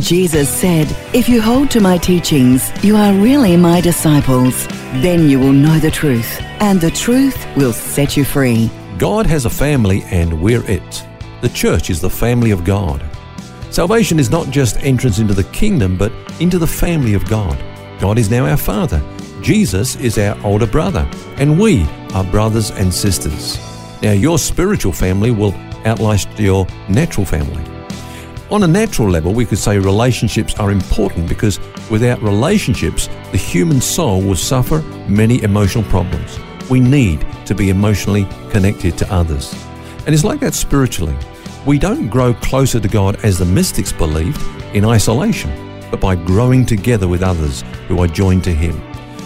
Jesus said, If you hold to my teachings, you are really my disciples. Then you will know the truth, and the truth will set you free. God has a family and we're it. The church is the family of God. Salvation is not just entrance into the kingdom, but into the family of God. God is now our Father. Jesus is our older brother, and we are brothers and sisters. Now, your spiritual family will outlast your natural family. On a natural level, we could say relationships are important because without relationships, the human soul will suffer many emotional problems. We need to be emotionally connected to others. And it's like that spiritually. We don't grow closer to God as the mystics believed in isolation, but by growing together with others who are joined to Him.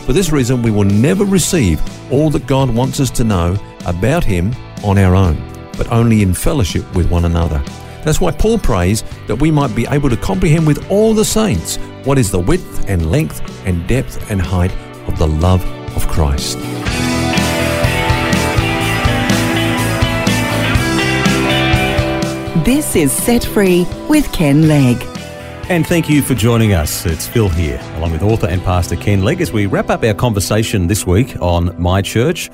For this reason, we will never receive all that God wants us to know about Him on our own, but only in fellowship with one another. That's why Paul prays that we might be able to comprehend with all the saints what is the width and length and depth and height of the love of Christ. This is Set Free with Ken Legg. And thank you for joining us. It's Phil here, along with author and pastor Ken Legg, as we wrap up our conversation this week on My Church,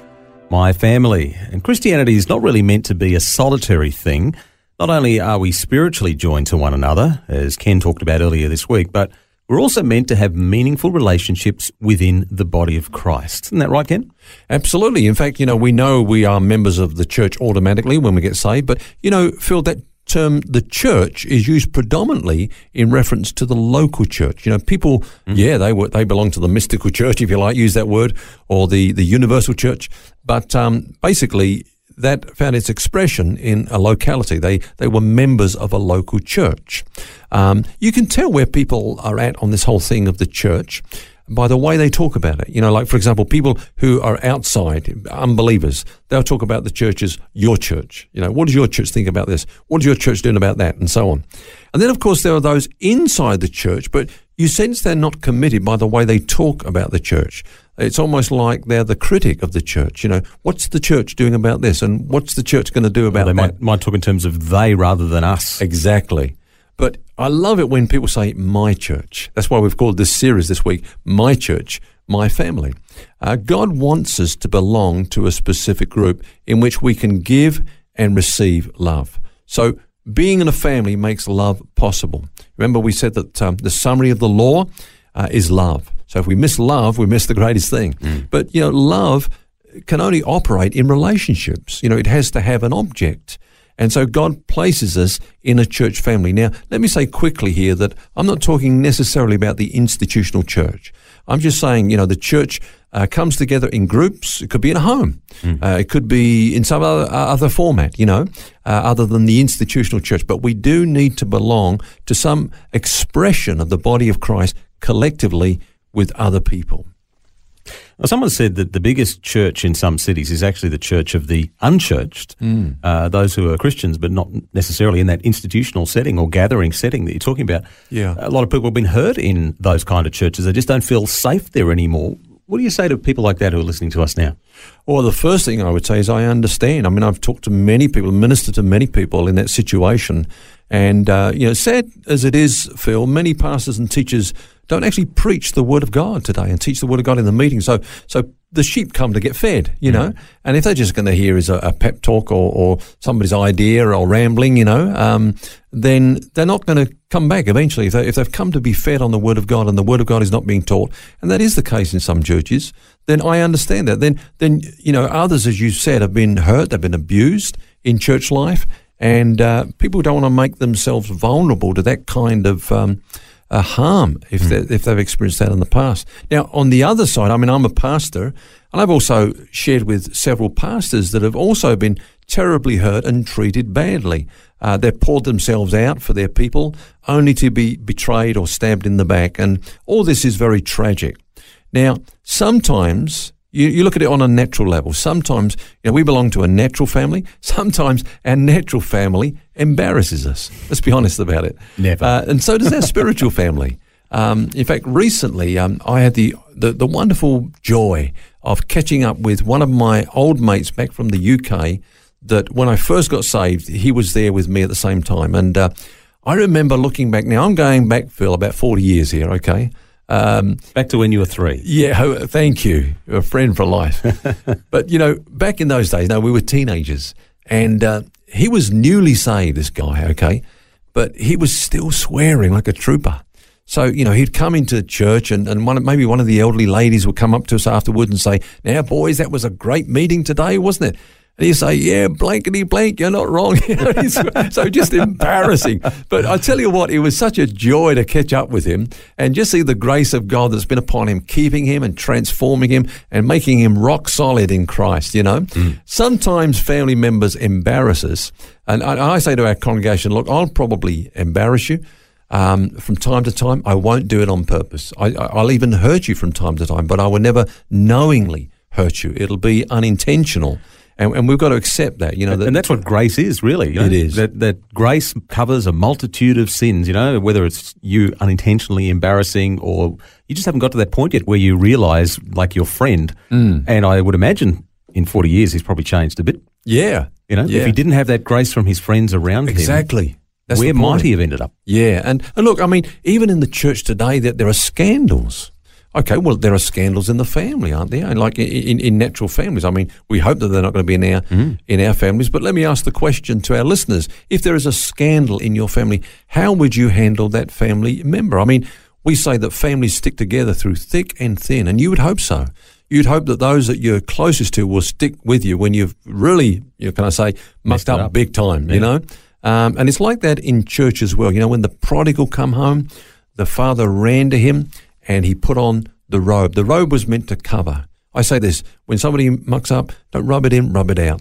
My Family. And Christianity is not really meant to be a solitary thing. Not only are we spiritually joined to one another, as Ken talked about earlier this week, but we're also meant to have meaningful relationships within the body of Christ. Isn't that right, Ken? Absolutely. In fact, you know, we know we are members of the church automatically when we get saved, but, you know, Phil, that term the church is used predominantly in reference to the local church. You know, people, mm-hmm. yeah, they were, they belong to the mystical church, if you like, use that word, or the, the universal church. But um, basically, that found its expression in a locality. They they were members of a local church. Um, you can tell where people are at on this whole thing of the church by the way they talk about it. You know, like for example, people who are outside, unbelievers, they'll talk about the church as your church. You know, what does your church think about this? What is your church doing about that? And so on. And then, of course, there are those inside the church, but you sense they're not committed by the way they talk about the church. It's almost like they're the critic of the church. You know, what's the church doing about this, and what's the church going to do about well, they that? Might, might talk in terms of they rather than us. Exactly. But I love it when people say my church. That's why we've called this series this week My Church, My Family. Uh, God wants us to belong to a specific group in which we can give and receive love. So being in a family makes love possible. Remember, we said that um, the summary of the law uh, is love. So if we miss love, we miss the greatest thing. Mm. But, you know, love can only operate in relationships. You know, it has to have an object. And so God places us in a church family. Now, let me say quickly here that I'm not talking necessarily about the institutional church. I'm just saying, you know, the church uh, comes together in groups. It could be in a home. Mm. Uh, it could be in some other, uh, other format, you know, uh, other than the institutional church. But we do need to belong to some expression of the body of Christ collectively with other people. Well, someone said that the biggest church in some cities is actually the church of the unchurched, mm. uh, those who are Christians, but not necessarily in that institutional setting or gathering setting that you're talking about. Yeah. A lot of people have been hurt in those kind of churches. They just don't feel safe there anymore. What do you say to people like that who are listening to us now? Well, the first thing I would say is I understand. I mean, I've talked to many people, ministered to many people in that situation. And, uh, you know, sad as it is, Phil, many pastors and teachers don't actually preach the word of God today and teach the word of God in the meeting. So, so the sheep come to get fed, you know, and if they're just going to hear is a, a pep talk or, or, somebody's idea or rambling, you know, um, then they're not going to come back eventually. If, they, if they've come to be fed on the word of God and the word of God is not being taught, and that is the case in some churches, then I understand that. Then, then you know, others, as you said, have been hurt, they've been abused in church life, and uh, people don't want to make themselves vulnerable to that kind of. Um, a harm if, mm. if they've experienced that in the past. Now, on the other side, I mean, I'm a pastor, and I've also shared with several pastors that have also been terribly hurt and treated badly. Uh, they poured themselves out for their people, only to be betrayed or stabbed in the back. And all this is very tragic. Now, sometimes you, you look at it on a natural level. Sometimes, you know, we belong to a natural family. Sometimes our natural family embarrasses us. Let's be honest about it. Never. Uh, and so does our spiritual family. Um, in fact, recently um, I had the, the, the wonderful joy of catching up with one of my old mates back from the UK. That when I first got saved, he was there with me at the same time, and uh, I remember looking back. Now I'm going back, Phil, about forty years here. Okay, um, Back to when you were three. yeah, thank you. You're a friend for life. but, you know, back in those days, no, we were teenagers. And uh, he was newly saved, this guy, okay? But he was still swearing like a trooper. So, you know, he'd come into church and, and one, maybe one of the elderly ladies would come up to us afterwards and say, Now, boys, that was a great meeting today, wasn't it? And he'd say, Yeah, blankety blank, you're not wrong. You know, he's- so just embarrassing. But I tell you what, it was such a joy to catch up with him and just see the grace of God that's been upon him, keeping him and transforming him and making him rock solid in Christ, you know. Sometimes family members embarrass us. And I, I say to our congregation, Look, I'll probably embarrass you. Um, from time to time, I won't do it on purpose. I- I'll even hurt you from time to time, but I will never knowingly hurt you. It'll be unintentional, and, and we've got to accept that. You know, that, and that's what grace is, really. you know? It is. That, that grace covers a multitude of sins, you know, whether it's you unintentionally embarrassing or you just haven't got to that point yet where you realize, like your friend, Mm. and I would imagine in 40 years he's probably changed a bit. yeah, You know, yeah. if he didn't have that grace from his friends around him, exactly. That's where might he have ended up? Yeah, and, and look, I mean, even in the church today, that there are scandals. Okay, well, there are scandals in the family, aren't there? And like in, in, natural families. I mean, we hope that they're not going to be in our in our families. But let me ask the question to our listeners: If there is a scandal in your family, how would you handle that family member? I mean, we say that families stick together through thick and thin, and you would hope so. You'd hope that those that you're closest to will stick with you when you've really, you know, can I say, mucked Messed up, up. big time. You know. Um, and it's like that in church as well. You know, when the prodigal come home, the father ran to him and he put on the robe. The robe was meant to cover. I say this when somebody mucks up, don't rub it in, rub it out.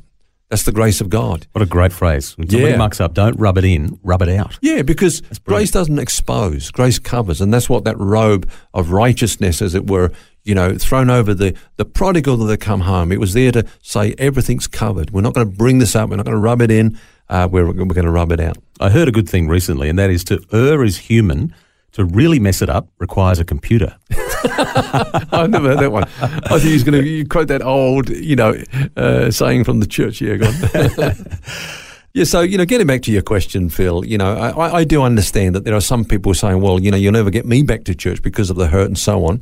That's the grace of God. What a great phrase. When somebody Yeah. mucks up, don't rub it in, rub it out. Yeah, because grace doesn't expose, grace covers. And that's what that robe of righteousness, as it were, you know, thrown over the, the prodigal that had come home. It was there to say everything's covered. We're not going to bring this up. We're not going to rub it in. Uh, we're, we're going to rub it out. I heard a good thing recently, and that is to err is human. To really mess it up requires a computer. I've never heard that one. I think he's going to quote that old, you know, uh, saying from the church. Yeah, yeah, so you know, getting back to your question, Phil. You know, I, I- do understand that there are some people saying, "Well, you know, you'll never get me back to church because of the hurt and so on."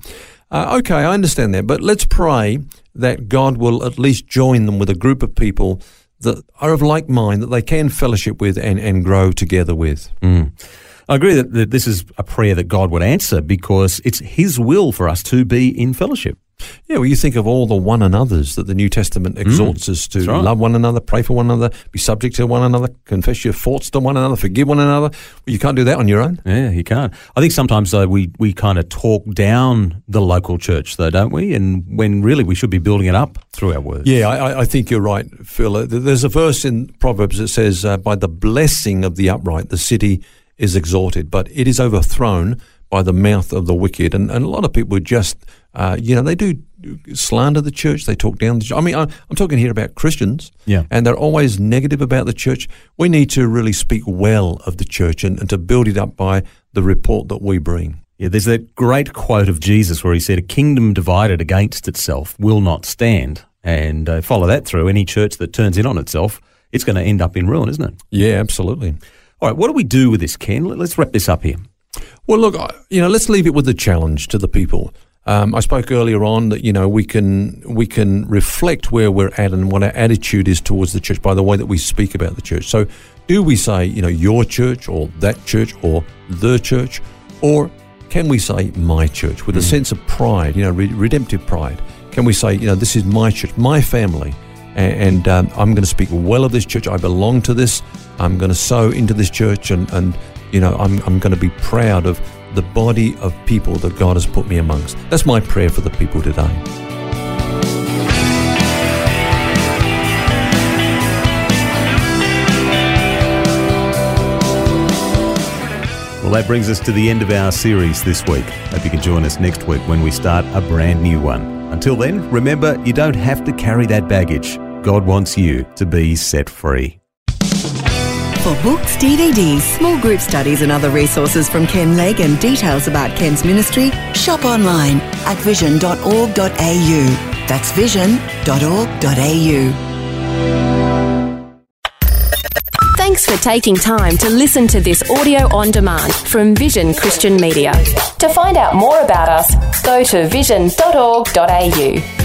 Uh, okay, I understand that, but let's pray that God will at least join them with a group of people that are of like mind that they can fellowship with and, and grow together with. I agree that, that this is a prayer that God would answer because it's His will for us to be in fellowship. Yeah, well, you think of all the one another's that the New Testament exhorts us to Mm. right. love one another, pray for one another, be subject to one another, confess your faults to one another, forgive one another. Well, you can't do that on your own. Yeah, you can't. I think sometimes though we we kind of talk down the local church, though, don't we? And when really we should be building it up through our words. Yeah, I, I- think you're right, Phil. There's a verse in Proverbs that says, uh, "By the blessing of the upright, the city is exalted, but it is overthrown by the mouth of the wicked." And, and a lot of people just, uh, you know, they do slander the church. They talk down the church. I mean, I, I'm talking here about Christians. Yeah. and they're always negative about the church. We need to really speak well of the church and, and to build it up by the report that we bring. Yeah, there's that great quote of Jesus where he said, "A kingdom divided against itself will not stand." And uh, follow that through. Any church that turns in on itself, it's going to end up in ruin, isn't it? Yeah, absolutely. All right, what do we do with this, Ken? Let- Let's wrap this up here. Well, look, you know, let's leave it with the challenge to the people. Um, I spoke earlier on that you know we can we can reflect where we're at and what our attitude is towards the church by the way that we speak about the church. So, do we say you know your church or that church or the church, or can we say my church with a sense of pride, you know, re- redemptive pride? Can we say you know this is my church, my family, and, and um, I'm going to speak well of this church. I belong to this. I'm going to sow into this church and, and you know, I'm, I'm going to be proud of the body of people that God has put me amongst. That's my prayer for the people today. Well, that brings us to the end of our series this week. Hope you can join us next week when we start a brand new one. Until then, remember you don't have to carry that baggage. God wants you to be set free. For books, DVDs, small group studies, and other resources from Ken Legg and details about Ken's ministry, shop online at vision.org.au. That's vision.org.au. Thanks for taking time to listen to this audio on demand from Vision Christian Media. To find out more about us, go to vision.org.au.